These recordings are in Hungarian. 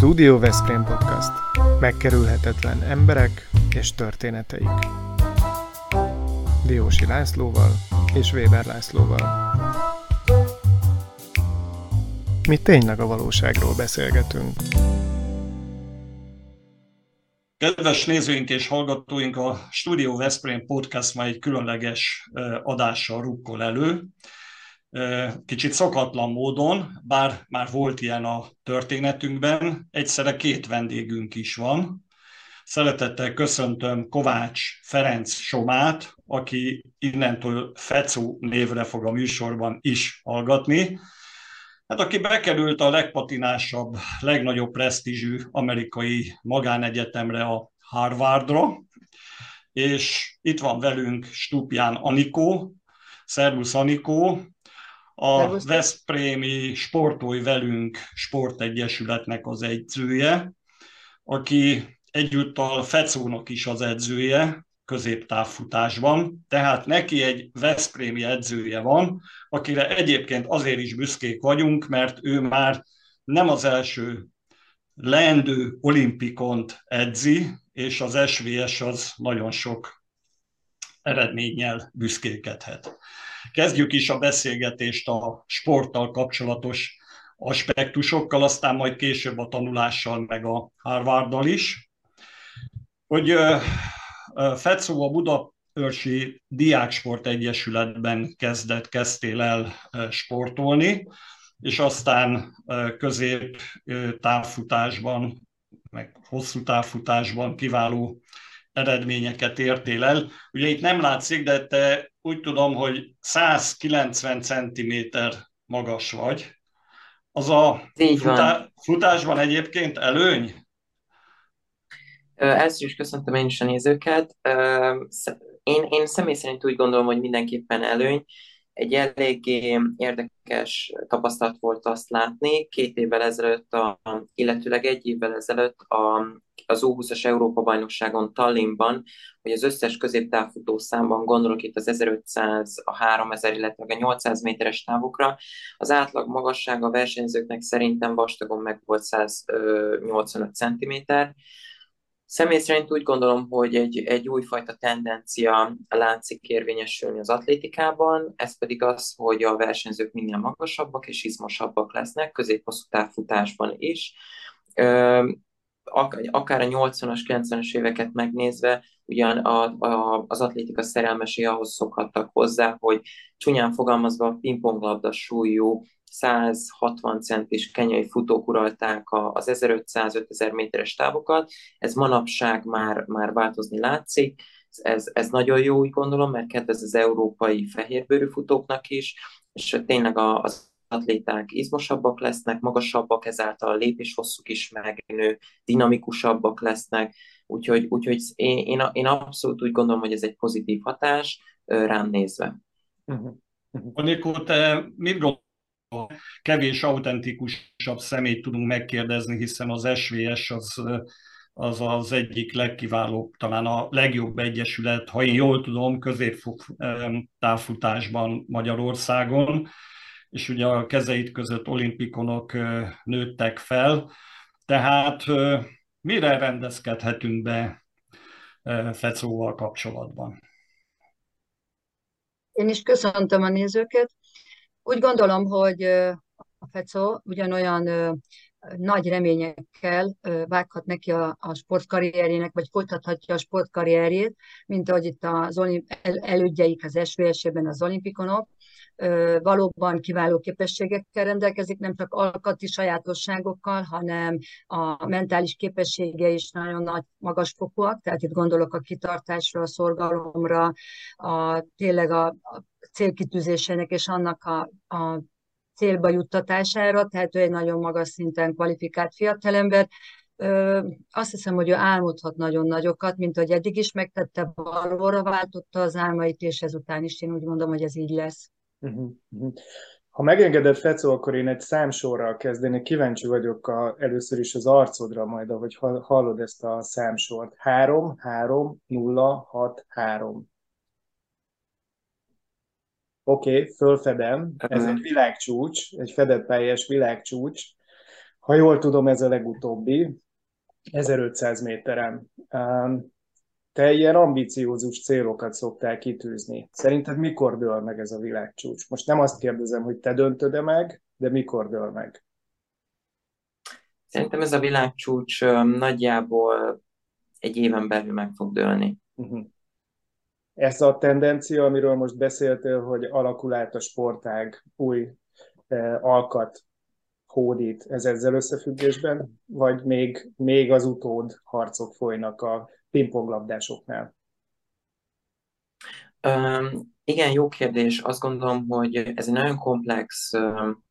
Studio Veszprém Podcast. Megkerülhetetlen emberek és történeteik. Diósi Lászlóval és Weber Lászlóval. Mi tényleg a valóságról beszélgetünk. Kedves nézőink és hallgatóink, a Studio Veszprém Podcast ma egy különleges adással rukkol elő kicsit szokatlan módon, bár már volt ilyen a történetünkben, egyszerre két vendégünk is van. Szeretettel köszöntöm Kovács Ferenc Somát, aki innentől Fecú névre fog a műsorban is hallgatni. Hát aki bekerült a legpatinásabb, legnagyobb presztízsű amerikai magánegyetemre, a Harvardra, és itt van velünk Stupján Anikó. Szervusz Anikó, a Veszprémi Sportolj Velünk Sportegyesületnek az edzője, aki egyúttal Fecónak is az edzője, középtávfutásban, tehát neki egy Veszprémi edzője van, akire egyébként azért is büszkék vagyunk, mert ő már nem az első leendő olimpikont edzi, és az SVS az nagyon sok eredménnyel büszkékedhet. Kezdjük is a beszélgetést a sporttal kapcsolatos aspektusokkal, aztán majd később a tanulással, meg a Harvarddal is. Hogy Fetszó a Budaörsi Diáksport Egyesületben kezdett, kezdtél el sportolni, és aztán közép távfutásban, meg hosszú távfutásban kiváló eredményeket értél el. Ugye itt nem látszik, de te úgy tudom, hogy 190 cm magas vagy. Az a futá- futásban egyébként előny? Először is köszöntöm én is a nézőket. Én, én személy szerint úgy gondolom, hogy mindenképpen előny. Egy eléggé érdekes tapasztalat volt azt látni. Két évvel ezelőtt, a, illetőleg egy évvel ezelőtt a, az U20-as Európa-bajnokságon Tallinnban, hogy az összes középtávfutó számban, gondolok itt az 1500, a 3000, illetve a 800 méteres távokra, az átlag magassága a versenyzőknek szerintem vastagon meg volt 185 cm, Személy szerint úgy gondolom, hogy egy, egy újfajta tendencia látszik érvényesülni az atlétikában, ez pedig az, hogy a versenyzők minél magasabbak és izmosabbak lesznek, középhosszú távfutásban is. Akár a 80-as, 90-es éveket megnézve, ugyan a, a, az atlétika szerelmesé ahhoz szokhattak hozzá, hogy csúnyán fogalmazva pingponglabda súlyú 160 centis kenyai futók uralták az 1500-5000 méteres távokat, ez manapság már, már változni látszik, ez, ez nagyon jó, úgy gondolom, mert kedvez az európai fehérbőrű futóknak is, és tényleg az atléták izmosabbak lesznek, magasabbak, ezáltal a lépéshosszuk is megnő, dinamikusabbak lesznek, úgyhogy, úgyhogy én, én, én abszolút úgy gondolom, hogy ez egy pozitív hatás rám nézve. Uh-huh. Anikó, te mit? Kevés autentikusabb szemét tudunk megkérdezni, hiszen az SVS az, az az egyik legkiválóbb, talán a legjobb egyesület, ha én jól tudom, középtávfutásban Magyarországon, és ugye a kezeit között olimpikonok nőttek fel, tehát mire rendezkedhetünk be Fecóval kapcsolatban? Én is köszöntöm a nézőket. Úgy gondolom, hogy a FECO ugyanolyan nagy reményekkel vághat neki a, a sportkarrierjének, vagy folytathatja a sportkarrierjét, mint ahogy itt az olimp- el, elődjeik az SVS-ben az olimpikonok, valóban kiváló képességekkel rendelkezik, nem csak alkati sajátosságokkal, hanem a mentális képessége is nagyon nagy, magas fokúak, tehát itt gondolok a kitartásra, a szorgalomra, a, tényleg a, a célkitűzésének és annak a, a célba juttatására, tehát ő egy nagyon magas szinten kvalifikált fiatalember. Ö, azt hiszem, hogy ő álmodhat nagyon nagyokat, mint hogy eddig is megtette, valóra váltotta az álmait, és ezután is én úgy gondolom, hogy ez így lesz. Uh-huh, uh-huh. Ha megengedett, Fecó, akkor én egy számsorral kezdeni. Kíváncsi vagyok a, először is az arcodra majd, ahogy hallod ezt a számsort. 3, 3, 0, 6, 3. Oké, okay, fölfedem. Ez egy világcsúcs, egy fedett pályás világcsúcs. Ha jól tudom, ez a legutóbbi, 1500 méteren. Te ilyen ambiciózus célokat szoktál kitűzni. Szerinted mikor dől meg ez a világcsúcs? Most nem azt kérdezem, hogy te döntöd-e meg, de mikor dől meg? Szerintem ez a világcsúcs nagyjából egy éven belül meg fog dőlni. Uh-huh. Ez a tendencia, amiről most beszéltél, hogy alakul át a sportág, új eh, alkat hódít, ez ezzel összefüggésben? Vagy még, még az utód harcok folynak a pingponglabdásoknál? Um, igen, jó kérdés. Azt gondolom, hogy ez egy nagyon komplex um,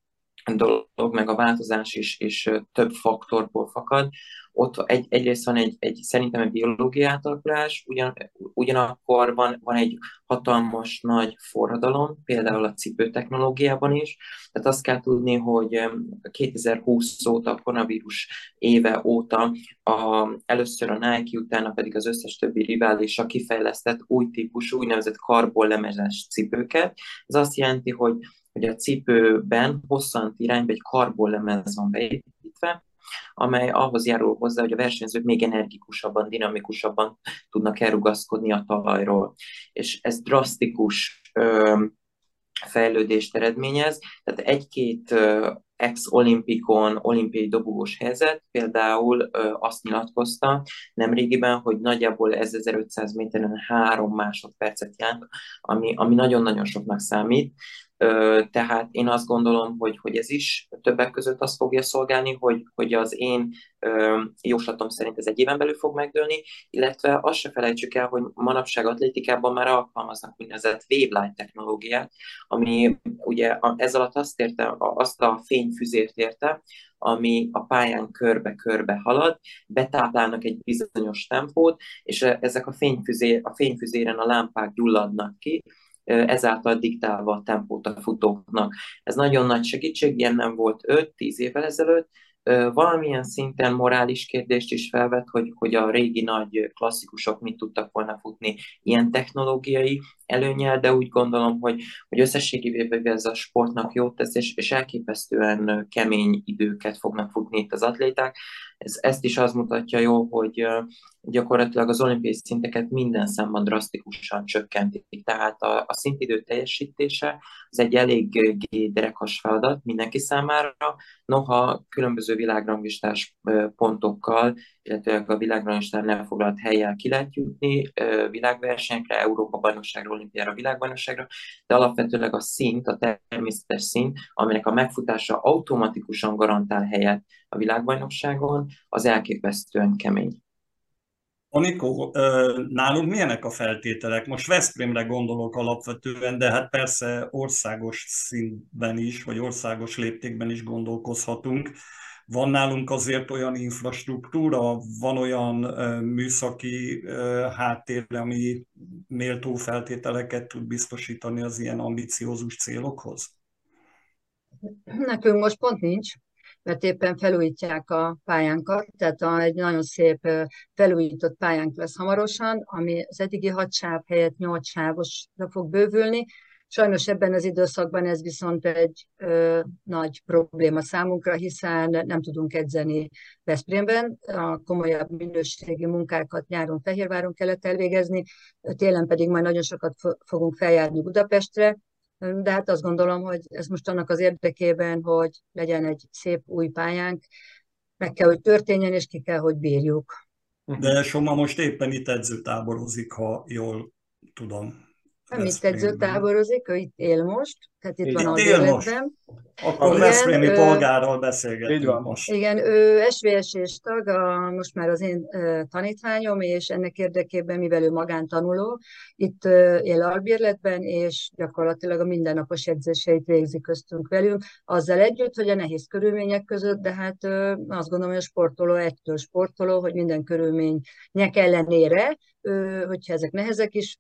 dolog, meg a változás is, is több faktorból fakad ott egy, egyrészt van egy, egy szerintem egy biológiai átalakulás, ugyan, ugyanakkor van, van egy hatalmas nagy forradalom, például a cipő technológiában is. Tehát azt kell tudni, hogy 2020 óta, a koronavírus éve óta a, először a Nike, utána pedig az összes többi riválisa kifejlesztett új típusú, úgynevezett karbonlemezes cipőket. Ez azt jelenti, hogy hogy a cipőben hosszant irányba egy karbonlemez van beépítve, amely ahhoz járul hozzá, hogy a versenyzők még energikusabban, dinamikusabban tudnak elrugaszkodni a talajról. És ez drasztikus ö, fejlődést eredményez, tehát egy-két ex-olimpikon, olimpiai dobogós helyzet például ö, azt nyilatkozta nemrégiben, hogy nagyjából 1500 méteren három másodpercet jelent, ami, ami nagyon-nagyon soknak számít, tehát én azt gondolom, hogy, hogy ez is többek között azt fogja szolgálni, hogy, hogy az én jóslatom szerint ez egy éven belül fog megdőlni, illetve azt se felejtsük el, hogy manapság atlétikában már alkalmaznak úgynevezett wave technológiát, ami ugye ez alatt azt érte, azt a fényfüzért érte, ami a pályán körbe-körbe halad, betáplálnak egy bizonyos tempót, és ezek a, fényfüzé, a fényfüzéren a lámpák gyulladnak ki, ezáltal diktálva a tempót a futóknak. Ez nagyon nagy segítség, ilyen nem volt 5-10 évvel ezelőtt, valamilyen szinten morális kérdést is felvet, hogy, hogy a régi nagy klasszikusok mit tudtak volna futni ilyen technológiai előnyel, de úgy gondolom, hogy, hogy összességében ez a sportnak jót tesz, és, és elképesztően kemény időket fognak futni itt az atléták. Ez, ezt is az mutatja jó, hogy gyakorlatilag az olimpiai szinteket minden szemben drasztikusan csökkentik. Tehát a, a szintidő teljesítése az egy elég derekas feladat mindenki számára, noha különböző világranglistás pontokkal, illetve a világranglistán elfoglalt helyjel ki lehet jutni világversenyekre, Európa-bajnokságra, olimpiára, világbajnokságra, de alapvetőleg a szint, a természetes szint, aminek a megfutása automatikusan garantál helyet a világbajnokságon, az elképesztően kemény. Anikó, nálunk milyenek a feltételek? Most Veszprémre gondolok alapvetően, de hát persze országos szintben is, vagy országos léptékben is gondolkozhatunk. Van nálunk azért olyan infrastruktúra, van olyan műszaki háttér, ami méltó feltételeket tud biztosítani az ilyen ambiciózus célokhoz? Nekünk most pont nincs mert éppen felújítják a pályánkat, tehát egy nagyon szép felújított pályánk lesz hamarosan, ami az eddigi hat sáv helyett nyolc sávosra fog bővülni. Sajnos ebben az időszakban ez viszont egy ö, nagy probléma számunkra, hiszen nem tudunk edzeni Veszprémben, a komolyabb minőségi munkákat nyáron Fehérváron kellett elvégezni, télen pedig majd nagyon sokat fogunk feljárni Budapestre, de hát azt gondolom, hogy ez most annak az érdekében, hogy legyen egy szép új pályánk, meg kell, hogy történjen, és ki kell, hogy bírjuk. De Soma most éppen itt edzőtáborozik, ha jól tudom. Nem itt edzőtáborozik, ő itt él most, tehát itt itt van a életben. Akkor igen, Veszprémi ő, polgárral beszélgetünk van. most. Igen, ő SVS-és tag, a, most már az én uh, tanítványom, és ennek érdekében, mivel ő magántanuló, itt uh, él albérletben, és gyakorlatilag a mindennapos edzéseit végzi köztünk velünk, azzal együtt, hogy a nehéz körülmények között, de hát uh, azt gondolom, hogy a sportoló egytől sportoló, hogy minden körülmények ellenére, hogyha ezek nehezek is,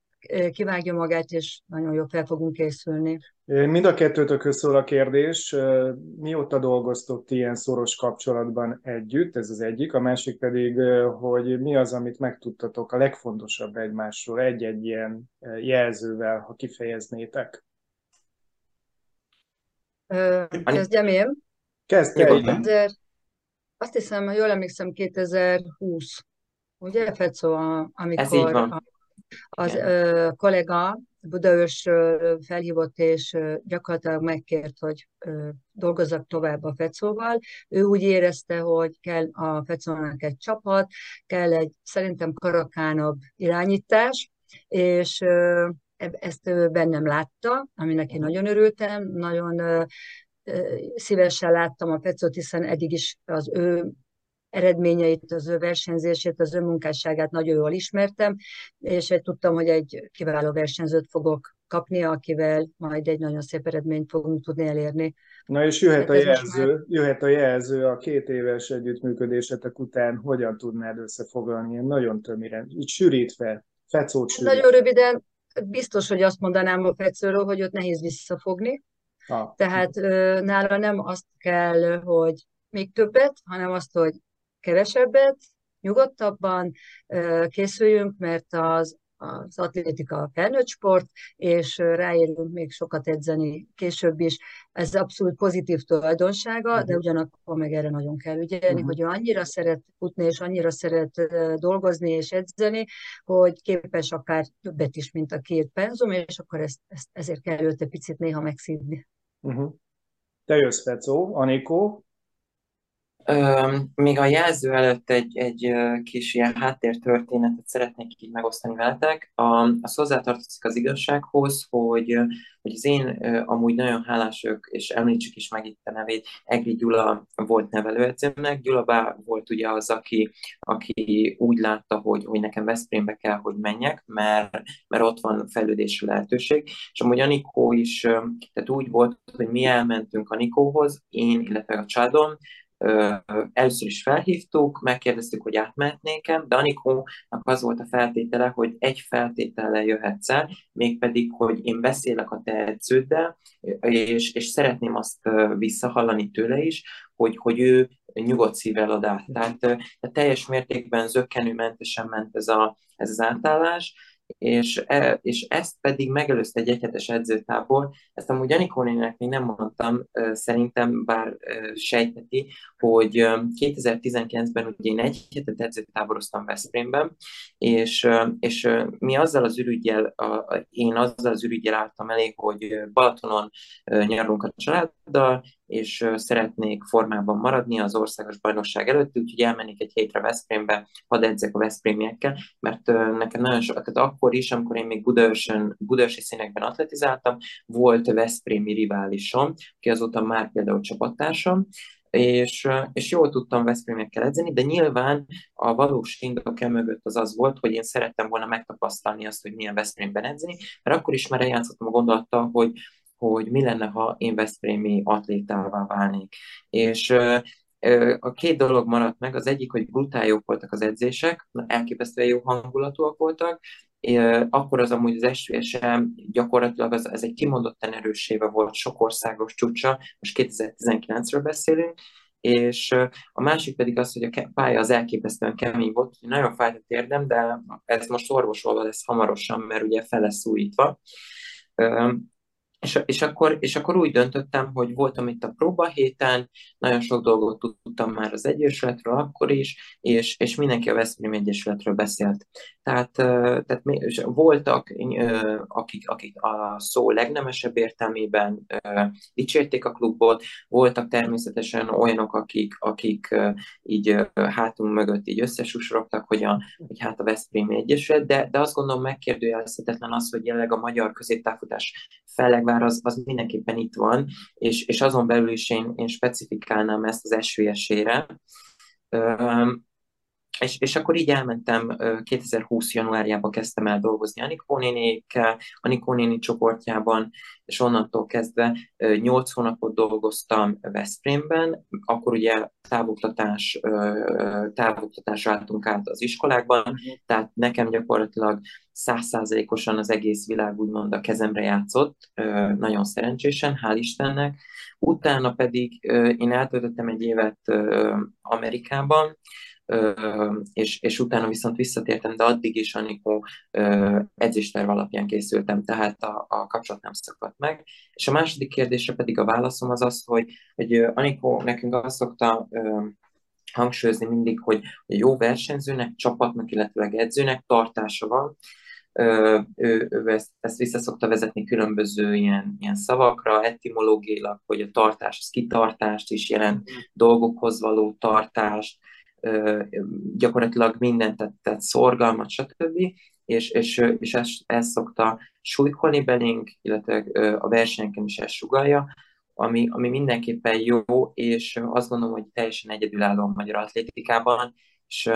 kivágja magát, és nagyon jól fel fogunk készülni. Mind a kettőtökhöz szól a kérdés. Mióta dolgoztok ilyen szoros kapcsolatban együtt? Ez az egyik. A másik pedig, hogy mi az, amit megtudtatok a legfontosabb egymásról egy-egy ilyen jelzővel, ha kifejeznétek? Kezdjem én? Kezdj azt hiszem, ha jól emlékszem, 2020, ugye, Fecó, amikor a, az ö, kollega Budaörsről felhívott, és gyakorlatilag megkért, hogy dolgozzak tovább a Fecóval. Ő úgy érezte, hogy kell a Fecónak egy csapat, kell egy szerintem karakánabb irányítás, és ezt ő bennem látta, aminek én nagyon örültem, nagyon szívesen láttam a Fecót, hiszen eddig is az ő eredményeit, az ő versenyzését, az ő munkásságát nagyon jól ismertem, és tudtam, hogy egy kiváló versenyzőt fogok kapni, akivel majd egy nagyon szép eredményt fogunk tudni elérni. Na és jöhet a jelző, már... jöhet a jelző a két éves együttműködésetek után, hogyan tudnád összefoglalni, nagyon tömére, így sűrítve, fecót sűrítve. Nagyon röviden, biztos, hogy azt mondanám a fecőről, hogy ott nehéz visszafogni, ah. tehát nála nem azt kell, hogy még többet, hanem azt, hogy kevesebbet, nyugodtabban készüljünk, mert az, az atlétika felnőtt sport, és ráérünk még sokat edzeni később is. Ez abszolút pozitív tulajdonsága, uh-huh. de mhm. ugyanakkor meg erre nagyon kell ügyelni, uh-huh. hogy annyira szeret futni, és annyira szeret dolgozni és edzeni, hogy képes akár többet is, mint a két penzum, és akkor ezt, ezt ezért kell őt egy picit néha megszívni. Uh-huh. Te jössz, Fecó, Anikó, még a jelző előtt egy, egy kis ilyen háttértörténetet szeretnék így megosztani veletek. A, az hozzátartozik az igazsághoz, hogy, hogy az én amúgy nagyon hálás ők, és említsük is meg itt a nevét, Egri Gyula volt nevelőedzőmnek. Gyula Bá volt ugye az, aki, aki úgy látta, hogy, hogy nekem Veszprémbe kell, hogy menjek, mert, mert ott van fejlődési lehetőség. És amúgy Anikó is, tehát úgy volt, hogy mi elmentünk Anikóhoz, én, illetve a családom, először is felhívtuk, megkérdeztük, hogy átmehetnék-e, de Anikónak az volt a feltétele, hogy egy feltétellel jöhetsz el, mégpedig, hogy én beszélek a te edződdel, és, és szeretném azt visszahallani tőle is, hogy, hogy ő nyugodt szívvel ad át. Tehát, tehát teljes mértékben zöggenőmentesen ment ez, a, ez az átállás, és, e, és ezt pedig megelőzte egy egyhetes edzőtábor. Ezt amúgy Anikónének még nem mondtam, szerintem bár sejteti, hogy 2019-ben ugye én egy hetet edzőtáboroztam Veszprémben, és, és mi azzal az ürügyel, én azzal az ürügyel álltam elég, hogy Balatonon nyarunk a családdal, és szeretnék formában maradni az országos bajnokság előtt, úgyhogy elmennék egy hétre Veszprémbe, hadd edzek a Veszprémiekkel, mert nekem nagyon sok, tehát akkor is, amikor én még Budaörsön, Budaörsi színekben atletizáltam, volt Veszprémi riválisom, aki azóta már például csapattársam, és, és jól tudtam Veszprémekkel edzeni, de nyilván a valós indok mögött az az volt, hogy én szerettem volna megtapasztalni azt, hogy milyen Veszprémben edzeni, mert akkor is már eljátszottam a gondolattal, hogy, hogy mi lenne, ha én Veszprémi atlétává válnék. És a két dolog maradt meg, az egyik, hogy brutál jók voltak az edzések, elképesztően jó hangulatúak voltak, akkor az amúgy az SVSM gyakorlatilag az, ez egy kimondottan erőséve volt sok országos csúcsa, most 2019-ről beszélünk, és a másik pedig az, hogy a pálya az elképesztően kemény volt, nagyon fájt a térdem, de ez most orvosolva lesz hamarosan, mert ugye fel lesz újítva. És, és, akkor, és akkor úgy döntöttem, hogy voltam itt a próba héten, nagyon sok dolgot tudtam már az Egyesületről akkor is, és, és mindenki a Veszprém Egyesületről beszélt. Tehát, tehát voltak, akik, akik a szó legnemesebb értelmében dicsérték a klubot, voltak természetesen olyanok, akik, akik így hátunk mögött így összesusorogtak, hogy, a, hogy hát a Veszprém Egyesület, de, de azt gondolom megkérdőjelezhetetlen az, hogy jelenleg a magyar középtávfutás fellegvár az, az mindenképpen itt van, és, és azon belül is én, én specifikálnám ezt az SVS-ére. És, és akkor így elmentem, 2020. januárjában kezdtem el dolgozni Anikó nénékkel, Anikó néni csoportjában, és onnantól kezdve 8 hónapot dolgoztam Veszprémben, akkor ugye távoktatás, távoktatásra álltunk át az iskolákban, uh-huh. tehát nekem gyakorlatilag százszázalékosan az egész világ úgymond a kezemre játszott, nagyon szerencsésen, hál' Istennek. Utána pedig én eltöltöttem egy évet Amerikában, és, és utána viszont visszatértem, de addig is Anikó edzésterv alapján készültem, tehát a, a kapcsolat nem szakadt meg. És a második kérdésre pedig a válaszom az az, hogy, hogy Anikó nekünk azt szokta hangsúlyozni mindig, hogy jó versenyzőnek, csapatnak, illetve edzőnek tartása van, ő, ő ezt, ezt vissza szokta vezetni különböző ilyen, ilyen szavakra, etimológiailag, hogy a tartás az kitartást is jelent, dolgokhoz való tartást, gyakorlatilag mindent, tehát szorgalmat, stb. És, és, és ezt, ezt szokta súlykolni belénk, illetve a versenyeken is ezt sugalja, ami, ami mindenképpen jó, és azt gondolom, hogy teljesen egyedülálló a magyar atlétikában, és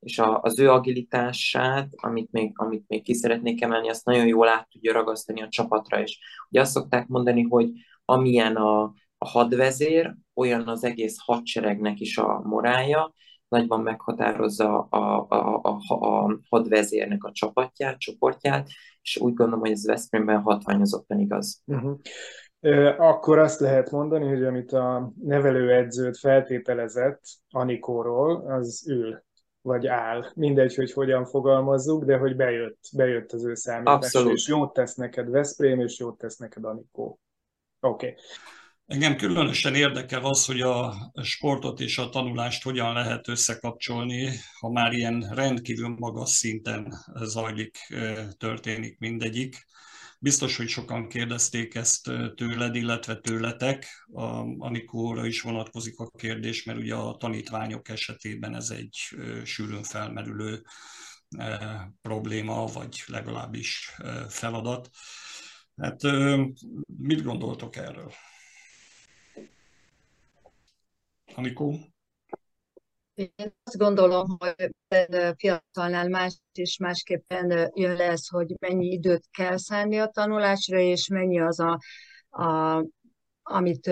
és a, az ő agilitását, amit még, amit még ki szeretnék emelni, azt nagyon jól át tudja ragasztani a csapatra is. Ugye azt szokták mondani, hogy amilyen a, a hadvezér, olyan az egész hadseregnek is a morálja, nagyban meghatározza a, a, a, a hadvezérnek a csapatját, csoportját, és úgy gondolom, hogy ez Veszprémben hatványozottan igaz. Uh-huh. Akkor azt lehet mondani, hogy amit a nevelőedzőt feltételezett Anikóról, az ül vagy áll. Mindegy, hogy hogyan fogalmazzuk, de hogy bejött, bejött az ő számítás. Abszolút. És jót tesz neked Veszprém, és jót tesz neked Anikó. Oké. Okay. Engem különösen érdekel az, hogy a sportot és a tanulást hogyan lehet összekapcsolni, ha már ilyen rendkívül magas szinten zajlik, történik mindegyik. Biztos, hogy sokan kérdezték ezt tőled, illetve tőletek, amikor is vonatkozik a kérdés, mert ugye a tanítványok esetében ez egy sűrűn felmerülő probléma, vagy legalábbis feladat. Hát mit gondoltok erről? Anikó? Én azt gondolom, hogy fiatalnál más és másképpen jön lesz, hogy mennyi időt kell szállni a tanulásra, és mennyi az a, a amit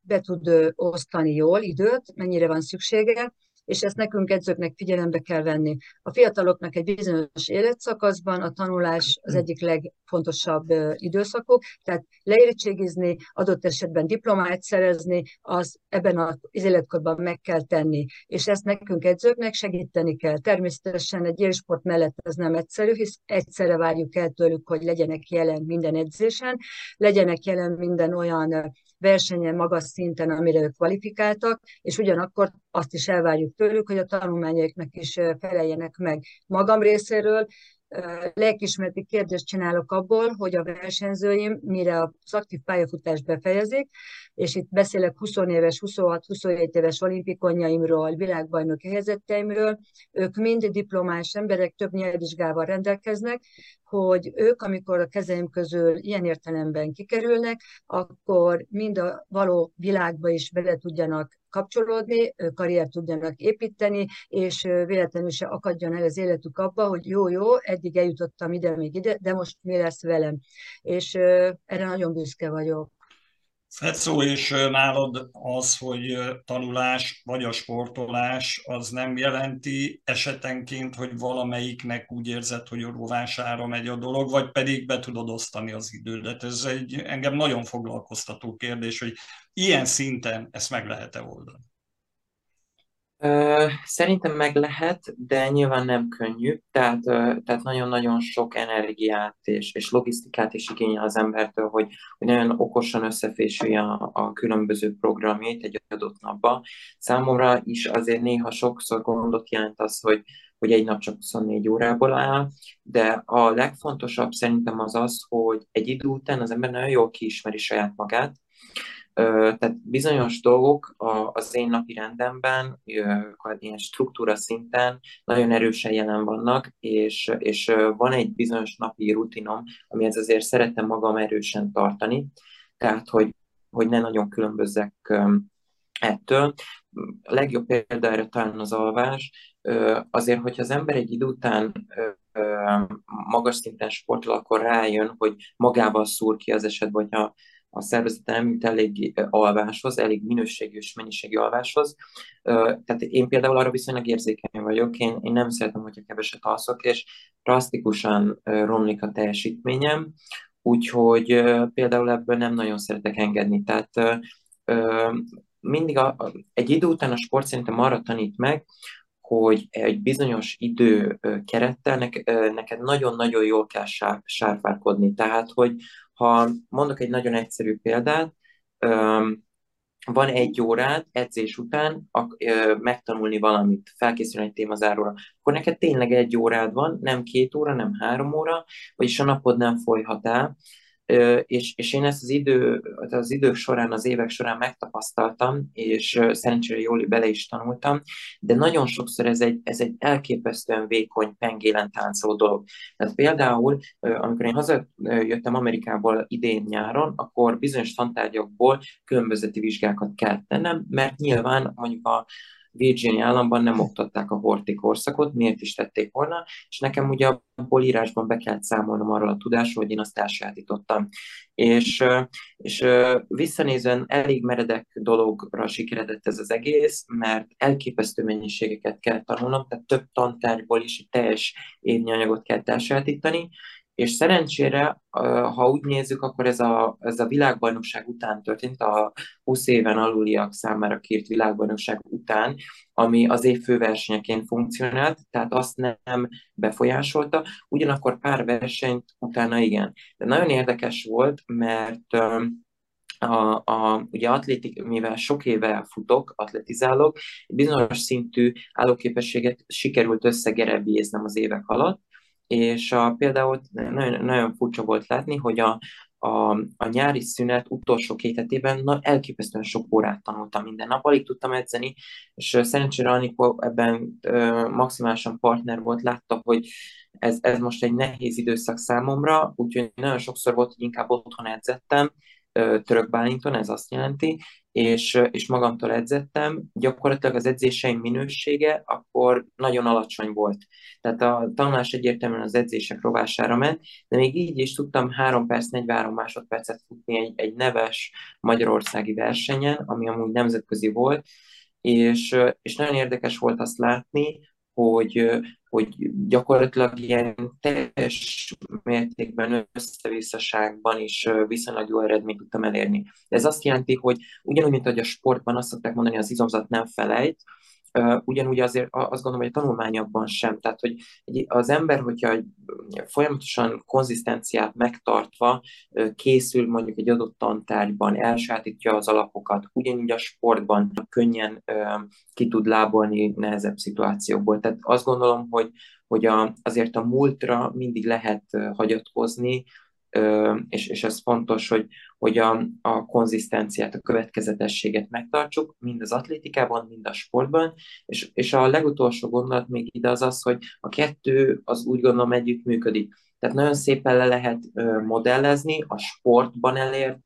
be tud osztani jól időt, mennyire van szüksége, és ezt nekünk edzőknek figyelembe kell venni. A fiataloknak egy bizonyos életszakaszban a tanulás az egyik legfontosabb időszakok, tehát leérettségizni, adott esetben diplomát szerezni, az ebben az életkorban meg kell tenni. És ezt nekünk edzőknek segíteni kell. Természetesen egy élsport mellett ez nem egyszerű, hisz egyszerre várjuk el tőlük, hogy legyenek jelen minden edzésen, legyenek jelen minden olyan versenyen magas szinten, amire ők kvalifikáltak, és ugyanakkor azt is elvárjuk tőlük, hogy a tanulmányaiknak is feleljenek meg. Magam részéről lelkismereti kérdést csinálok abból, hogy a versenyzőim, mire az aktív pályafutást befejezik, és itt beszélek 20 éves, 26-27 éves olimpikonjaimról, világbajnoki helyzeteimről, ők mind diplomás emberek, több nyelvvizsgával rendelkeznek, hogy ők, amikor a kezeim közül ilyen értelemben kikerülnek, akkor mind a való világba is bele tudjanak kapcsolódni, karriert tudjanak építeni, és véletlenül se akadjon el az életük abba, hogy jó, jó, eddig eljutottam ide, még ide, de most mi lesz velem. És erre nagyon büszke vagyok. Fetszó, és nálad az, hogy tanulás vagy a sportolás, az nem jelenti esetenként, hogy valamelyiknek úgy érzed, hogy rovására megy a dolog, vagy pedig be tudod osztani az idődet. Ez egy engem nagyon foglalkoztató kérdés, hogy ilyen szinten ezt meg lehet-e oldani? Szerintem meg lehet, de nyilván nem könnyű, tehát, tehát nagyon-nagyon sok energiát és, és logisztikát is igényel az embertől, hogy, hogy nagyon okosan összefésülje a, a különböző programjait egy adott napba. Számomra is azért néha sokszor gondot jelent az, hogy, hogy egy nap csak 24 órából áll, de a legfontosabb szerintem az az, hogy egy idő után az ember nagyon jól kiismeri saját magát, tehát bizonyos dolgok az én napi rendemben, ilyen struktúra szinten nagyon erősen jelen vannak, és, és van egy bizonyos napi rutinom, amihez azért szeretem magam erősen tartani, tehát hogy, hogy ne nagyon különbözzek ettől. A legjobb példa erre talán az alvás. Azért, hogyha az ember egy idő után magas szinten sportol, akkor rájön, hogy magával szúr ki az esetben, hogyha a szervezete nem jut elég alváshoz, elég minőségű és mennyiségű alváshoz. Tehát én például arra viszonylag érzékeny vagyok, én, én nem szeretem, hogyha keveset alszok, és drasztikusan romlik a teljesítményem, úgyhogy például ebből nem nagyon szeretek engedni. Tehát mindig a, egy idő után a sport szerintem arra tanít meg, hogy egy bizonyos idő kerettel neked nagyon-nagyon jól kell sárfárkodni. Tehát, hogy, ha mondok egy nagyon egyszerű példát, van egy órád edzés után ö, megtanulni valamit, felkészülni egy témazáróra, akkor neked tényleg egy órád van, nem két óra, nem három óra, vagyis a napod nem folyhat el, és, és én ezt az, idő, az idők során, az évek során megtapasztaltam, és szerencsére jól bele is tanultam, de nagyon sokszor ez egy, ez egy elképesztően vékony, pengélen táncoló dolog. Tehát például, amikor én hazajöttem Amerikából idén nyáron, akkor bizonyos tantárgyakból különbözeti vizsgákat kell tennem, mert nyilván mondjuk a Virginia államban nem oktatták a horti korszakot, miért is tették volna, és nekem ugye abból írásban be kellett számolnom arról a tudásról, hogy én azt elsajátítottam. És, és visszanézően elég meredek dologra sikeredett ez az egész, mert elképesztő mennyiségeket kell tanulnom, tehát több tantárgyból is egy teljes évnyi anyagot kell elsajátítani, és szerencsére, ha úgy nézzük, akkor ez a, ez a világbajnokság után történt, a 20 éven aluliak számára kért világbajnokság után, ami az év főversenyeként funkcionált, tehát azt nem befolyásolta, ugyanakkor pár versenyt utána igen. De nagyon érdekes volt, mert a, a, ugye atlétik, mivel sok éve futok, atletizálok, bizonyos szintű állóképességet sikerült összegerebéznem az évek alatt, és a, például nagyon, nagyon furcsa volt látni, hogy a, a, a nyári szünet utolsó két hetében na, elképesztően sok órát tanultam minden nap, alig tudtam edzeni, és szerencsére Anikó ebben ö, maximálisan partner volt, látta, hogy ez, ez most egy nehéz időszak számomra, úgyhogy nagyon sokszor volt, hogy inkább otthon edzettem, török Bálinton, ez azt jelenti, és, és magamtól edzettem, gyakorlatilag az edzéseim minősége akkor nagyon alacsony volt. Tehát a tanulás egyértelműen az edzések rovására ment, de még így is tudtam 3 perc, 43 másodpercet futni egy, egy neves magyarországi versenyen, ami amúgy nemzetközi volt, és, és nagyon érdekes volt azt látni, hogy, hogy gyakorlatilag ilyen teljes mértékben összevisszaságban is viszonylag jó eredményt tudtam elérni. Ez azt jelenti, hogy ugyanúgy, mint hogy a sportban azt szokták mondani, az izomzat nem felejt, ugyanúgy azért azt gondolom, hogy a tanulmányokban sem. Tehát, hogy az ember, hogyha folyamatosan konzisztenciát megtartva készül mondjuk egy adott tantárgyban, elsátítja az alapokat, ugyanígy a sportban könnyen ki tud lábolni nehezebb szituációkból. Tehát azt gondolom, hogy, hogy a, azért a múltra mindig lehet hagyatkozni, és, és ez fontos, hogy, hogy a, a konzisztenciát, a következetességet megtartsuk, mind az atlétikában, mind a sportban, és, és a legutolsó gondolat még ide az az, hogy a kettő az úgy gondolom együtt működik. Tehát nagyon szépen le lehet modellezni a sportban elért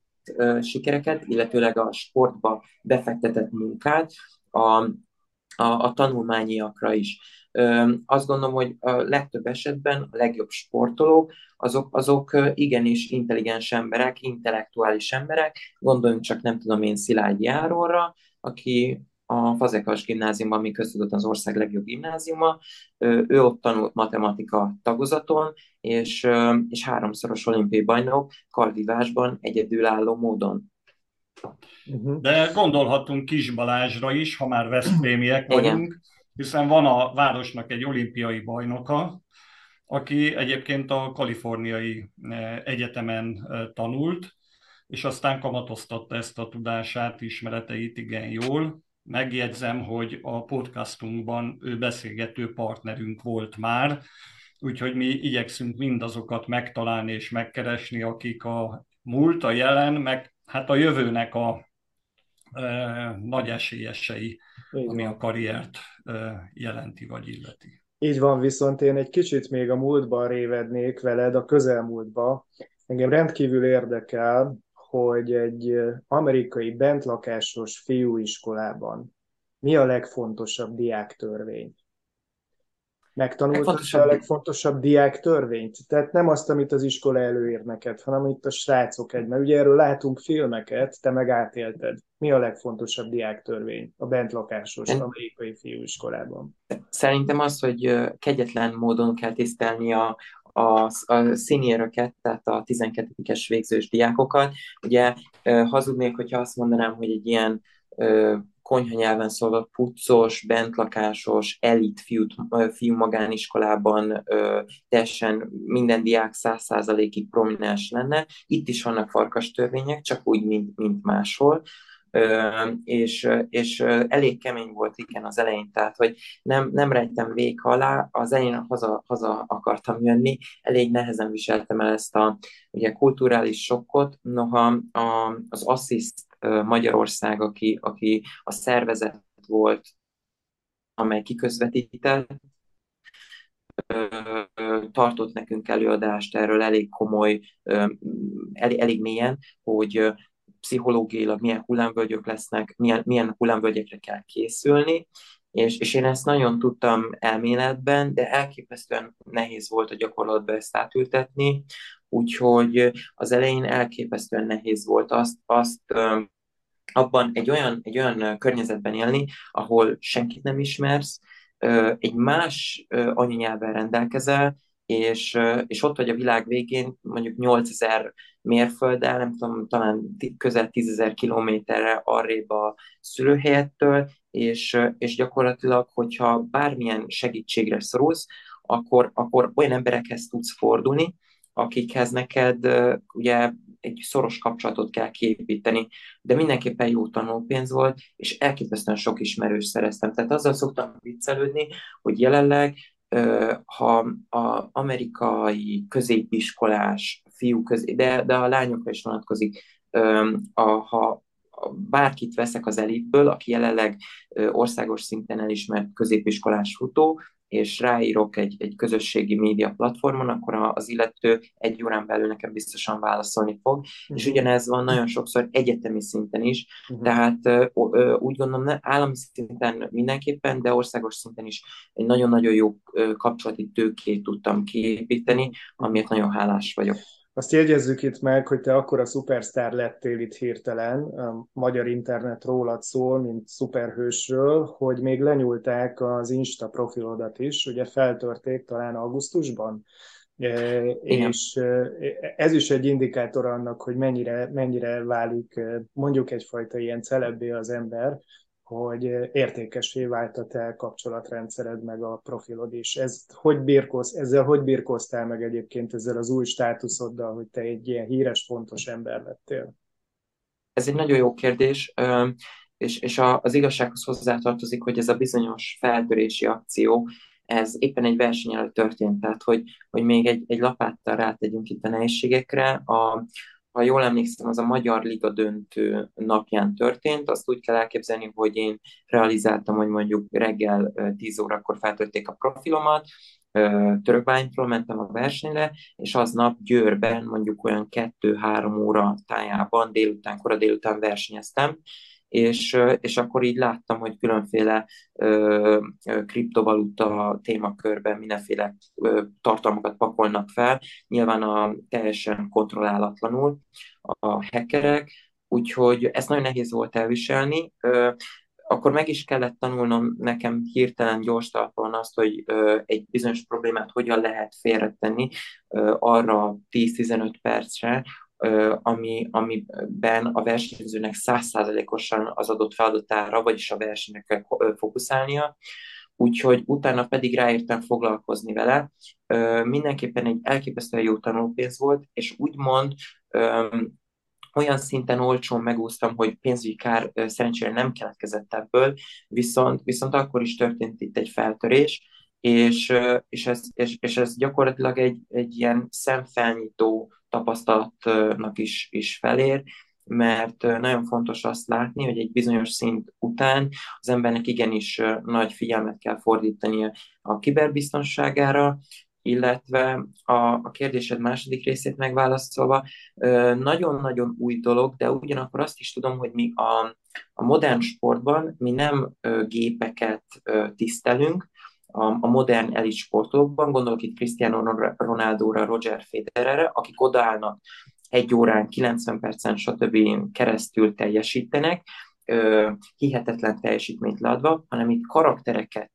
sikereket, illetőleg a sportba befektetett munkát, a, a, a tanulmányiakra is. Azt gondolom, hogy a legtöbb esetben a legjobb sportolók azok, azok igenis intelligens emberek, intellektuális emberek. Gondoljunk csak, nem tudom én, Szilágyi Járóra, aki a Fazekas gimnáziumban, ami köztudott az ország legjobb gimnáziuma. Ő ott tanult matematika tagozaton, és, és háromszoros olimpiai bajnok kardivásban egyedülálló módon. Uh-huh. De gondolhatunk Kis Balázsra is, ha már Veszprémiek vagyunk, hiszen van a városnak egy olimpiai bajnoka, aki egyébként a kaliforniai eh, egyetemen eh, tanult, és aztán kamatoztatta ezt a tudását, ismereteit igen jól. Megjegyzem, hogy a podcastunkban ő beszélgető partnerünk volt már, úgyhogy mi igyekszünk mindazokat megtalálni és megkeresni, akik a múlt, a jelen, meg hát a jövőnek a nagy esélyesei, ami a karriert jelenti vagy illeti. Így van, viszont én egy kicsit még a múltban révednék veled, a közelmúltba. Engem rendkívül érdekel, hogy egy amerikai bentlakásos fiúiskolában mi a legfontosabb diáktörvény? Megtanultad a legfontosabb diák törvényt? Tehát nem azt, amit az iskola előír neked, hanem amit a srácok egy, mert ugye erről látunk filmeket, te meg átélted. Mi a legfontosabb diák törvény a bentlakásos amerikai fiúiskolában? Szerintem az, hogy kegyetlen módon kell tisztelni a, a, a színéröket, tehát a 12-es végzős diákokat. Ugye hazudnék, hogyha azt mondanám, hogy egy ilyen konyha nyelven szólva puccos, bentlakásos, elit fiú, fiú magániskolában ö, teljesen minden diák száz százalékig prominens lenne. Itt is vannak farkas törvények, csak úgy, mint, mint máshol. és, és elég kemény volt igen az elején, tehát hogy nem, nem rejtem vég alá, az elején haza, haza akartam jönni, elég nehezen viseltem el ezt a ugye, kulturális sokkot, noha a, az Assist Magyarország, aki, aki a szervezet volt, amely kiközvetített, tartott nekünk előadást erről elég komoly, elég, elég mélyen, hogy pszichológiailag milyen hullámvölgyök lesznek, milyen, milyen hullámvölgyekre kell készülni, és, és én ezt nagyon tudtam elméletben, de elképesztően nehéz volt a gyakorlatban ezt átültetni, úgyhogy az elején elképesztően nehéz volt azt, azt abban egy olyan, egy olyan környezetben élni, ahol senkit nem ismersz, egy más anyanyelven rendelkezel, és, és ott vagy a világ végén, mondjuk 8000 mérfölddel, nem tudom, talán közel 10.000 kilométerre arrébb a szülőhelyettől, és, és gyakorlatilag, hogyha bármilyen segítségre szorulsz, akkor, akkor olyan emberekhez tudsz fordulni, akikhez neked ugye egy szoros kapcsolatot kell kiépíteni, de mindenképpen jó tanulpénz volt, és elképesztően sok ismerős szereztem. Tehát azzal szoktam viccelődni, hogy jelenleg ha a amerikai középiskolás fiú közé, de, de a lányokra is vonatkozik, a, ha bárkit veszek az elitből, aki jelenleg országos szinten elismert középiskolás futó, és ráírok egy, egy közösségi média platformon, akkor az illető egy órán belül nekem biztosan válaszolni fog. Uh-huh. És mhm. ugyanez van nagyon sokszor egyetemi szinten is, uh-huh. tehát úgy gondolom, ne, állami szinten mindenképpen, de országos szinten is egy nagyon-nagyon jó kapcsolati tőkét tudtam kiépíteni, amiért nagyon hálás vagyok. Azt jegyezzük itt meg, hogy te akkor a szupersztár lettél itt hirtelen, a magyar internet rólad szól, mint szuperhősről, hogy még lenyúlták az Insta profilodat is, ugye feltörték talán augusztusban, e, és e, ez is egy indikátor annak, hogy mennyire, mennyire válik e, mondjuk egyfajta ilyen celebbé az ember, hogy értékesé vált a te kapcsolatrendszered, meg a profilod is. Ez hogy birkoz, ezzel hogy birkoztál meg egyébként ezzel az új státuszoddal, hogy te egy ilyen híres, fontos ember lettél? Ez egy nagyon jó kérdés, és, és az igazsághoz hozzátartozik, hogy ez a bizonyos feltörési akció, ez éppen egy verseny előtt történt, tehát hogy, hogy még egy, egy lapáttal rátegyünk itt a nehézségekre. A, ha jól emlékszem, az a Magyar Liga döntő napján történt. Azt úgy kell elképzelni, hogy én realizáltam, hogy mondjuk reggel 10 órakor feltörték a profilomat, Törökbánytól mentem a versenyre, és aznap Győrben mondjuk olyan 2-3 óra tájában délután, kora délután versenyeztem, és, és akkor így láttam, hogy különféle ö, kriptovaluta témakörben mindenféle ö, tartalmakat pakolnak fel, nyilván a teljesen kontrollálatlanul a hackerek, úgyhogy ezt nagyon nehéz volt elviselni. Ö, akkor meg is kellett tanulnom nekem hirtelen gyors talpon azt, hogy ö, egy bizonyos problémát hogyan lehet félretenni ö, arra 10-15 percre, ami, amiben a versenyzőnek százszázalékosan az adott feladatára, vagyis a versenyre kell fókuszálnia, úgyhogy utána pedig ráértem foglalkozni vele. Mindenképpen egy elképesztően jó tanulpénz volt, és úgymond olyan szinten olcsón megúsztam, hogy pénzügyi kár szerencsére nem keletkezett ebből, viszont, viszont akkor is történt itt egy feltörés, és, és, ez, és, és ez gyakorlatilag egy, egy ilyen szemfelnyitó tapasztalatnak is, is felér, mert nagyon fontos azt látni, hogy egy bizonyos szint után az embernek igenis nagy figyelmet kell fordítani a kiberbiztonságára, illetve a, a kérdésed második részét megválaszolva, nagyon-nagyon új dolog, de ugyanakkor azt is tudom, hogy mi a, a modern sportban mi nem gépeket tisztelünk, a, a modern elit sportolókban, gondolok itt Cristiano Ronaldo-ra, Roger Federerre, akik odaállnak egy órán, 90 percen, stb. keresztül teljesítenek, hihetetlen teljesítményt leadva, hanem itt karaktereket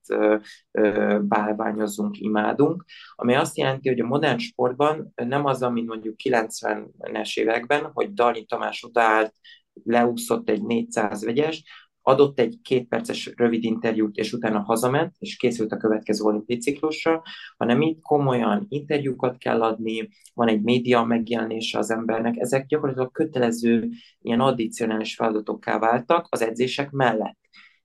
bálványozunk, imádunk, ami azt jelenti, hogy a modern sportban nem az, mint mondjuk 90-es években, hogy Dali Tamás odaállt, leúszott egy 400 vegyes, adott egy kétperces rövid interjút, és utána hazament, és készült a következő olimpiai ciklusra, hanem itt komolyan interjúkat kell adni, van egy média megjelenése az embernek, ezek gyakorlatilag kötelező ilyen addicionális feladatokká váltak az edzések mellett.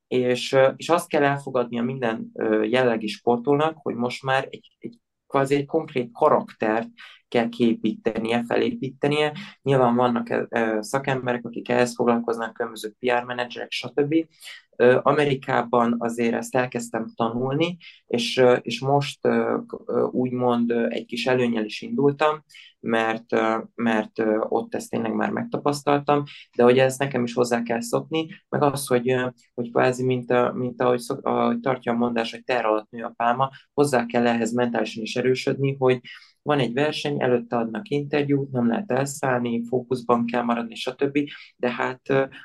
És, és azt kell elfogadnia minden jellegi sportolnak, hogy most már egy, egy kvázi egy konkrét karaktert kell képítenie, felépítenie. Nyilván vannak szakemberek, akik ehhez foglalkoznak, különböző PR menedzserek, stb. Amerikában azért ezt elkezdtem tanulni, és, és most úgymond egy kis előnyel is indultam, mert, mert ott ezt tényleg már megtapasztaltam, de hogy ez nekem is hozzá kell szokni, meg az, hogy, hogy kvázi, mint, a, mint ahogy, szok, ahogy tartja a mondás, hogy ter alatt nő a pálma, hozzá kell ehhez mentálisan is erősödni, hogy, van egy verseny, előtte adnak interjút, nem lehet elszállni, fókuszban kell maradni, stb. De hát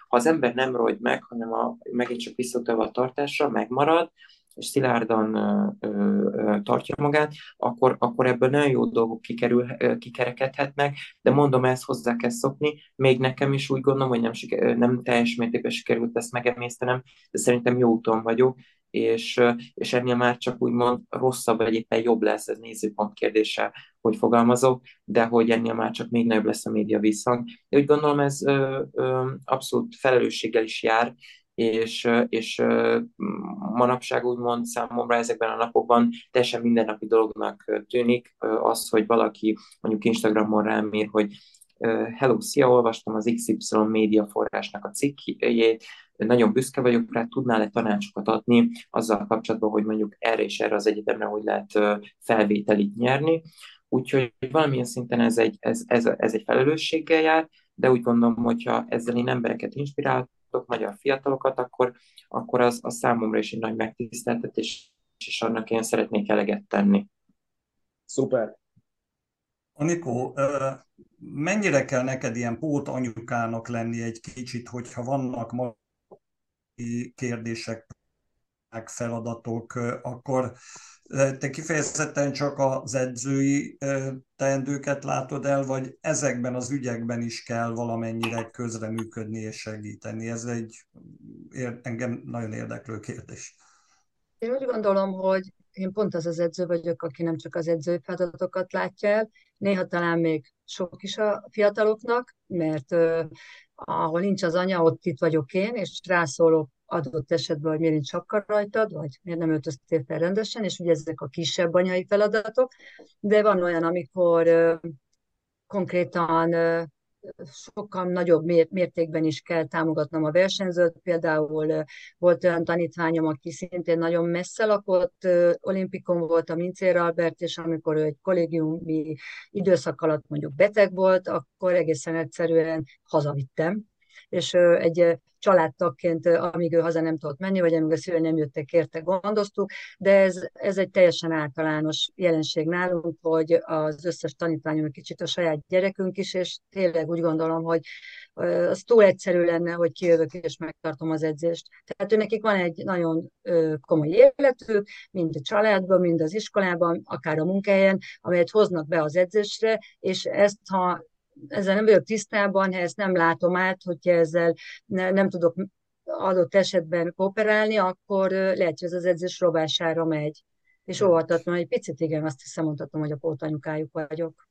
ha az ember nem rogy meg, hanem a, megint csak visszatolva a tartásra, megmarad, és szilárdan ö, ö, tartja magát, akkor, akkor ebből nagyon jó dolgok kikerül, ö, kikerekedhetnek, de mondom, ezt hozzá kell szokni, még nekem is úgy gondolom, hogy nem, siker, nem teljes mértékben sikerült ezt megemésztenem, de szerintem jó úton vagyok, és, és ennél már csak úgymond rosszabb, vagy éppen jobb lesz, ez nézőpont kérdése, hogy fogalmazok, de hogy ennél már csak még nagyobb lesz a média visszhang. Én úgy gondolom, ez ö, ö, abszolút felelősséggel is jár, és, és manapság úgymond számomra ezekben a napokban teljesen mindennapi dolognak tűnik az, hogy valaki mondjuk Instagramon rám ír, hogy Hello, szia, olvastam az XY média forrásnak a cikkjét, nagyon büszke vagyok rá, tudnál-e tanácsokat adni azzal kapcsolatban, hogy mondjuk erre és erre az egyetemre hogy lehet felvételit nyerni. Úgyhogy valamilyen szinten ez egy, ez, ez, ez egy felelősséggel jár, de úgy gondolom, hogyha ezzel én embereket inspiráltok, magyar fiatalokat, akkor, akkor az, az számomra is egy nagy megtiszteltetés, és annak én szeretnék eleget tenni. Szuper. Anikó, mennyire kell neked ilyen pót anyukának lenni egy kicsit, hogyha vannak ma kérdések, feladatok, akkor te kifejezetten csak az edzői teendőket látod el, vagy ezekben az ügyekben is kell valamennyire közreműködni és segíteni? Ez egy engem nagyon érdeklő kérdés. Én úgy gondolom, hogy én pont az az edző vagyok, aki nem csak az edzői feladatokat látja el, néha talán még sok is a fiataloknak, mert ahol nincs az anya, ott itt vagyok én, és rászólok adott esetben, hogy miért nincs sakkar rajtad, vagy miért nem öltöztél fel rendesen, és ugye ezek a kisebb anyai feladatok, de van olyan, amikor konkrétan sokkal nagyobb mértékben is kell támogatnom a versenyzőt. Például volt olyan tanítványom, aki szintén nagyon messze lakott, olimpikon volt a Mincér Albert, és amikor ő egy kollégiumi időszak alatt mondjuk beteg volt, akkor egészen egyszerűen hazavittem, és egy családtagként, amíg ő haza nem tudott menni, vagy amíg a szülő nem jöttek érte, gondoztuk, de ez, ez egy teljesen általános jelenség nálunk, hogy az összes tanítványunk kicsit a saját gyerekünk is, és tényleg úgy gondolom, hogy az túl egyszerű lenne, hogy kijövök és megtartom az edzést. Tehát ő nekik van egy nagyon komoly életük, mind a családban, mind az iskolában, akár a munkahelyen, amelyet hoznak be az edzésre, és ezt, ha ezzel nem vagyok tisztában, ha ezt nem látom át, hogyha ezzel ne, nem tudok adott esetben kooperálni, akkor lehet, hogy ez az edzés rovására megy. És óvatatlan, egy picit igen, azt hiszem mondhatom, hogy a pótanyukájuk vagyok.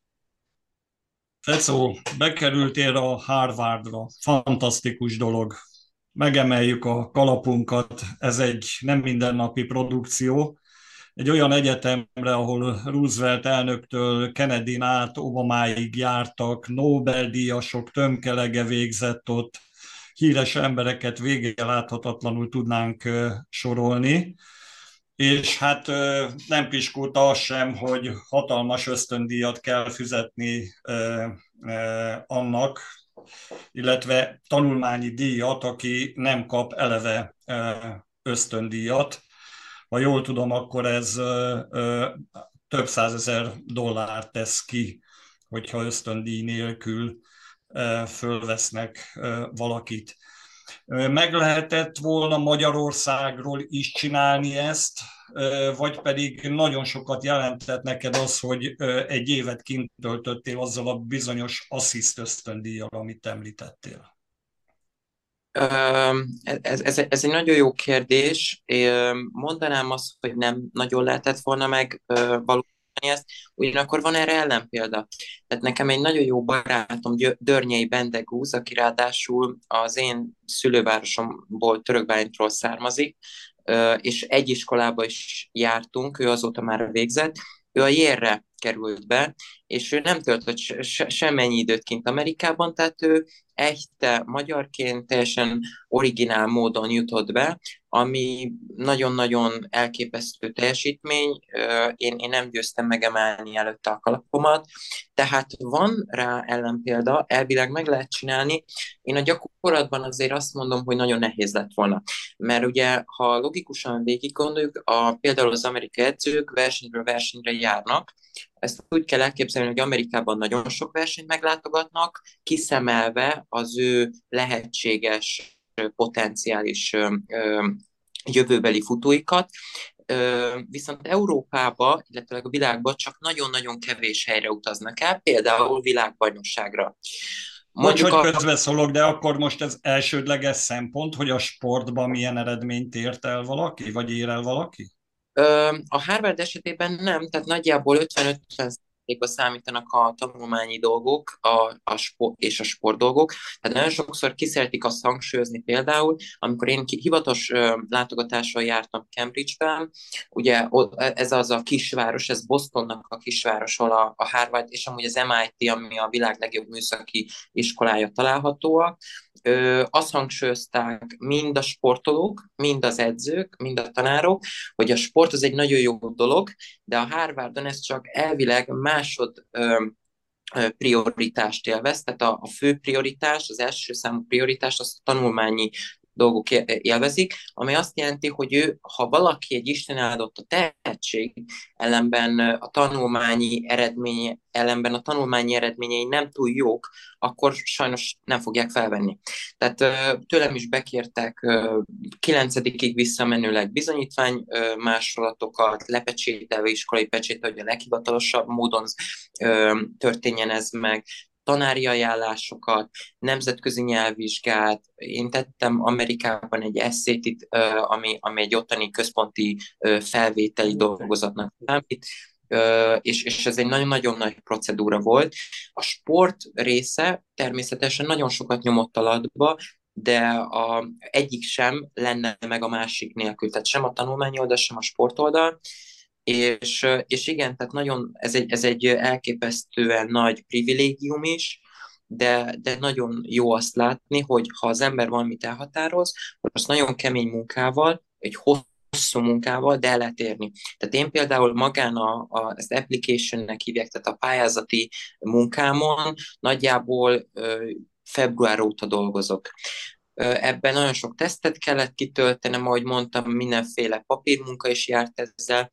Fecó, bekerültél a Harvardra. Fantasztikus dolog. Megemeljük a kalapunkat. Ez egy nem mindennapi produkció egy olyan egyetemre, ahol Roosevelt elnöktől Kennedy át Obamáig jártak, Nobel-díjasok tömkelege végzett ott, híres embereket végig láthatatlanul tudnánk sorolni, és hát nem piskulta az sem, hogy hatalmas ösztöndíjat kell fizetni annak, illetve tanulmányi díjat, aki nem kap eleve ösztöndíjat ha jól tudom, akkor ez több százezer dollárt tesz ki, hogyha ösztöndíj nélkül fölvesznek valakit. Meg lehetett volna Magyarországról is csinálni ezt, vagy pedig nagyon sokat jelentett neked az, hogy egy évet kint töltöttél azzal a bizonyos assziszt ösztöndíjjal, amit említettél? Ez, ez, ez egy nagyon jó kérdés. Mondanám azt, hogy nem nagyon lehetett volna meg valósítani ezt, ugyanakkor van erre ellenpélda. Tehát nekem egy nagyon jó barátom, Dörnyei Bendegúz, aki ráadásul az én szülővárosomból, Törökbálintról származik, és egy iskolába is jártunk, ő azóta már végzett, ő a Jérre került be, és ő nem töltött se, semmennyi időt kint Amerikában, tehát ő egyte magyarként teljesen originál módon jutott be, ami nagyon-nagyon elképesztő teljesítmény, én, én nem győztem megemelni előtte a kalapomat, tehát van rá ellenpélda, elvileg meg lehet csinálni, én a gyakorlatban azért azt mondom, hogy nagyon nehéz lett volna, mert ugye, ha logikusan végig gondoljuk, a, például az amerikai edzők versenyről versenyre járnak, ezt úgy kell elképzelni, hogy Amerikában nagyon sok versenyt meglátogatnak, kiszemelve az ő lehetséges potenciális jövőbeli futóikat, viszont Európába, illetve a világban csak nagyon-nagyon kevés helyre utaznak el, például világbajnokságra. Mondjuk Bocs, hogy a... közbeszólok, de akkor most ez elsődleges szempont, hogy a sportban milyen eredményt ért el valaki, vagy ér el valaki? A Harvard esetében nem, tehát nagyjából 50-50 ba számítanak a tanulmányi dolgok a, a sport, és a sport dolgok. Tehát nagyon sokszor ki szeretik azt hangsúlyozni például, amikor én hivatalos látogatással jártam Cambridge-ben, ugye ez az a kisváros, ez Bostonnak a kisváros, ahol a, a Harvard és amúgy az MIT, ami a világ legjobb műszaki iskolája találhatóak, ö, azt hangsúlyozták mind a sportolók, mind az edzők, mind a tanárok, hogy a sport az egy nagyon jó dolog, de a Harvardon ez csak elvileg másod ö, prioritást élvez, tehát a, a fő prioritás, az első számú prioritás az a tanulmányi dolgok élvezik, ami azt jelenti, hogy ő, ha valaki egy Isten áldott a tehetség, ellenben a tanulmányi eredménye, ellenben a tanulmányi eredményei nem túl jók, akkor sajnos nem fogják felvenni. Tehát tőlem is bekértek kilencedikig visszamenőleg bizonyítvány másolatokat, lepecsételve iskolai pecsétel, hogy a leghivatalosabb módon történjen ez meg, tanári ajánlásokat, nemzetközi nyelvvizsgát. Én tettem Amerikában egy eszétit, ami, ami egy ottani központi felvételi dolgozatnak számít, és, és ez egy nagyon-nagyon nagy procedúra volt. A sport része természetesen nagyon sokat nyomott alatba, de a, egyik sem lenne meg a másik nélkül, tehát sem a tanulmányi oldal, sem a sportoldal. És, és igen, tehát nagyon, ez egy, ez egy elképesztően nagy privilégium is, de, de nagyon jó azt látni, hogy ha az ember valamit elhatároz, akkor azt nagyon kemény munkával, egy hosszú munkával, de el lehet érni. Tehát én például magán a, a, ezt application-nek hívják, tehát a pályázati munkámon nagyjából ö, február óta dolgozok. Ebben nagyon sok tesztet kellett kitöltenem, ahogy mondtam, mindenféle papírmunka is járt ezzel,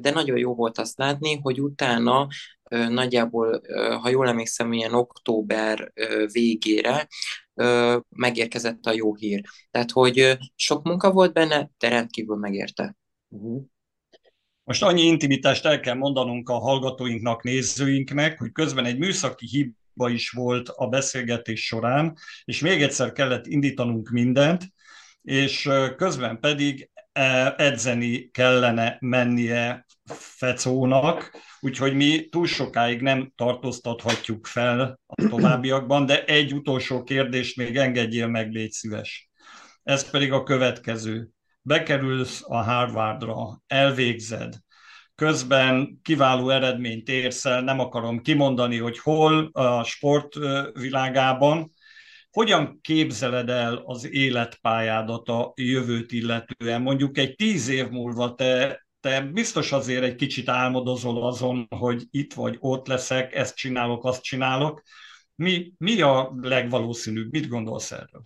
de nagyon jó volt azt látni, hogy utána nagyjából, ha jól emlékszem, ilyen október végére megérkezett a jó hír. Tehát, hogy sok munka volt benne, de rendkívül megérte. Uh-huh. Most annyi intimitást el kell mondanunk a hallgatóinknak, nézőinknek, hogy közben egy műszaki hiba is volt a beszélgetés során, és még egyszer kellett indítanunk mindent, és közben pedig edzeni kellene mennie Fecónak, úgyhogy mi túl sokáig nem tartóztathatjuk fel a továbbiakban, de egy utolsó kérdést még engedjél meg, légy szíves. Ez pedig a következő. Bekerülsz a Harvardra, elvégzed, közben kiváló eredményt érsz el, nem akarom kimondani, hogy hol a sportvilágában. Hogyan képzeled el az életpályádat a jövőt illetően? Mondjuk egy tíz év múlva te, te biztos azért egy kicsit álmodozol azon, hogy itt vagy ott leszek, ezt csinálok, azt csinálok. Mi, mi a legvalószínűbb? Mit gondolsz erről?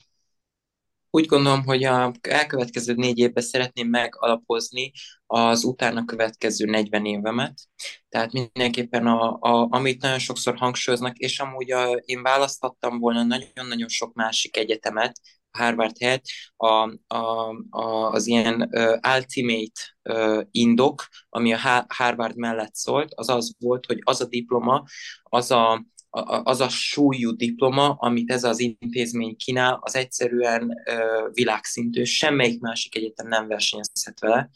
Úgy gondolom, hogy a elkövetkező négy évben szeretném megalapozni az utána következő 40 évemet. Tehát mindenképpen, a, a, amit nagyon sokszor hangsúlyoznak, és amúgy a, én választottam volna nagyon-nagyon sok másik egyetemet, Harvard helyett, a, a, a, az ilyen uh, ultimate uh, indok, ami a Harvard mellett szólt, az az volt, hogy az a diploma, az a az a súlyú diploma, amit ez az intézmény kínál, az egyszerűen világszintű, semmelyik másik egyetem nem versenyezhet vele,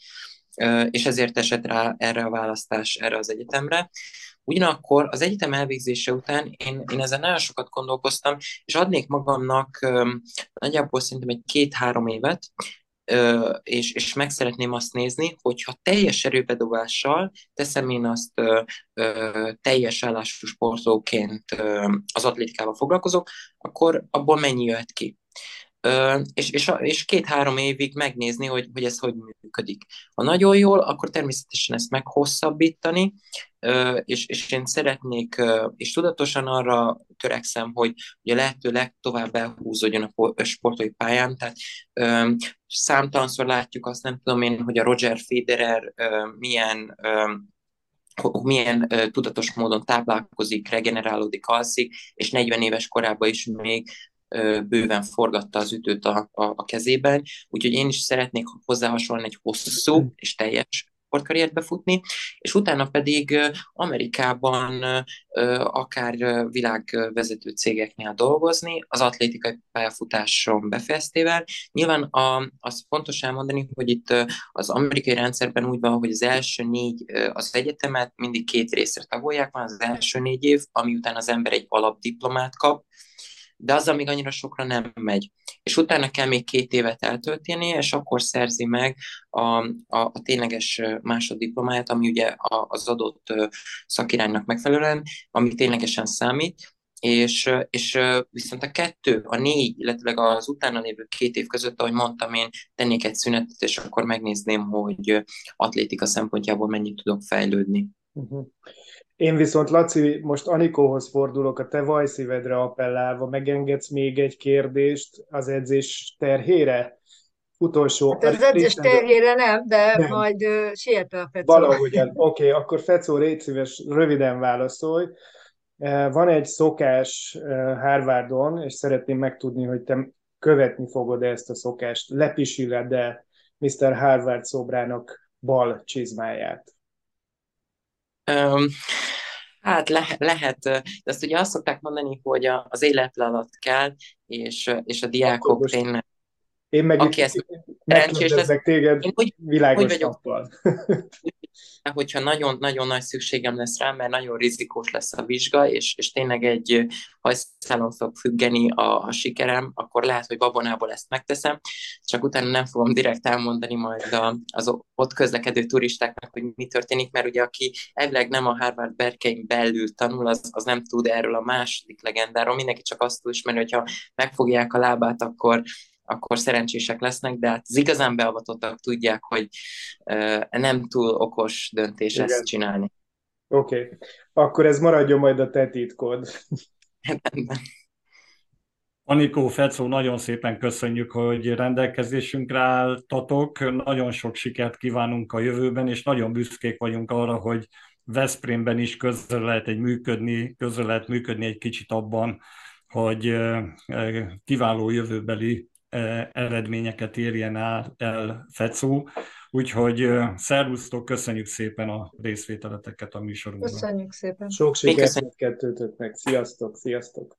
és ezért esett rá erre a választás erre az egyetemre. Ugyanakkor az egyetem elvégzése után én, én ezen nagyon sokat gondolkoztam, és adnék magamnak nagyjából szerintem egy két-három évet, és, és meg szeretném azt nézni, hogyha teljes erőbedobással teszem én azt teljes állású sportolóként az atlétikával foglalkozok, akkor abból mennyi jöhet ki és, és, és két-három évig megnézni, hogy, hogy ez hogy működik. Ha nagyon jól, akkor természetesen ezt meghosszabbítani, és, és én szeretnék, és tudatosan arra törekszem, hogy a lehető legtovább elhúzódjon a sportolói pályán, tehát számtalanszor látjuk azt, nem tudom én, hogy a Roger Federer milyen milyen uh, tudatos módon táplálkozik, regenerálódik, alszik, és 40 éves korában is még bőven forgatta az ütőt a, a, a kezében, úgyhogy én is szeretnék hozzá hasonlani egy hosszú és teljes sportkarriert befutni, és utána pedig Amerikában akár világvezető cégeknél dolgozni, az atlétikai pályafutáson befejeztével. Nyilván a, az fontos elmondani, hogy itt az amerikai rendszerben úgy van, hogy az első négy az egyetemet mindig két részre tagolják, van az első négy év, ami után az ember egy alapdiplomát kap, de az, amíg annyira sokra nem megy. És utána kell még két évet eltölteni, és akkor szerzi meg a, a, a tényleges másoddiplomáját, ami ugye az adott szakiránynak megfelelően, ami ténylegesen számít, és, és viszont a kettő, a négy, illetve az utána lévő két év között, ahogy mondtam, én tennék egy szünetet, és akkor megnézném, hogy atlétika szempontjából mennyit tudok fejlődni. Uh-huh. Én viszont, Laci, most Anikóhoz fordulok, a te vajszívedre appellálva, megengedsz még egy kérdést az edzés terhére? Utolsó. Hát az edzés terhére nem, de nem. majd uh, sietve a Fecó. Valahogyan. Oké, okay, akkor Fecó, légy szíves, röviden válaszolj. Van egy szokás Harvardon, és szeretném megtudni, hogy te követni fogod -e ezt a szokást. Lepisiled-e Mr. Harvard szobrának bal csizmáját? Um, hát le, lehet, de azt ugye azt szokták mondani, hogy a, az élet alatt kell, és, és a diákok tényleg. én meg Aki ezt megkérdezek téged én úgy, világos úgy vagyok, hogyha nagyon-nagyon nagy szükségem lesz rá, mert nagyon rizikós lesz a vizsga, és, és tényleg egy hajszálon fog függeni a, a sikerem, akkor lehet, hogy babonából ezt megteszem, csak utána nem fogom direkt elmondani majd a, az ott közlekedő turistáknak, hogy mi történik, mert ugye aki elvileg nem a Harvard berkein belül tanul, az, az nem tud erről a második legendáról, mindenki csak azt tud ismerni, hogyha megfogják a lábát, akkor akkor szerencsések lesznek, de hát az igazán beavatottak tudják, hogy nem túl okos döntés Igen. ezt csinálni. Oké, okay. akkor ez maradjon majd a te titkod. Anikó, Fecó, nagyon szépen köszönjük, hogy rendelkezésünkre álltatok. Nagyon sok sikert kívánunk a jövőben, és nagyon büszkék vagyunk arra, hogy Veszprémben is közre lehet egy működni, közre lehet működni egy kicsit abban, hogy kiváló jövőbeli eredményeket érjen el, el FECO. Úgyhogy szervusztok, köszönjük szépen a részvételeteket a műsorunkban. Köszönjük szépen. Sok sikert kettőtöknek. Sziasztok, sziasztok.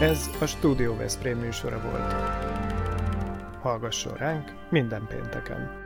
Ez a Studio Veszprém műsora volt. Hallgasson ránk minden pénteken!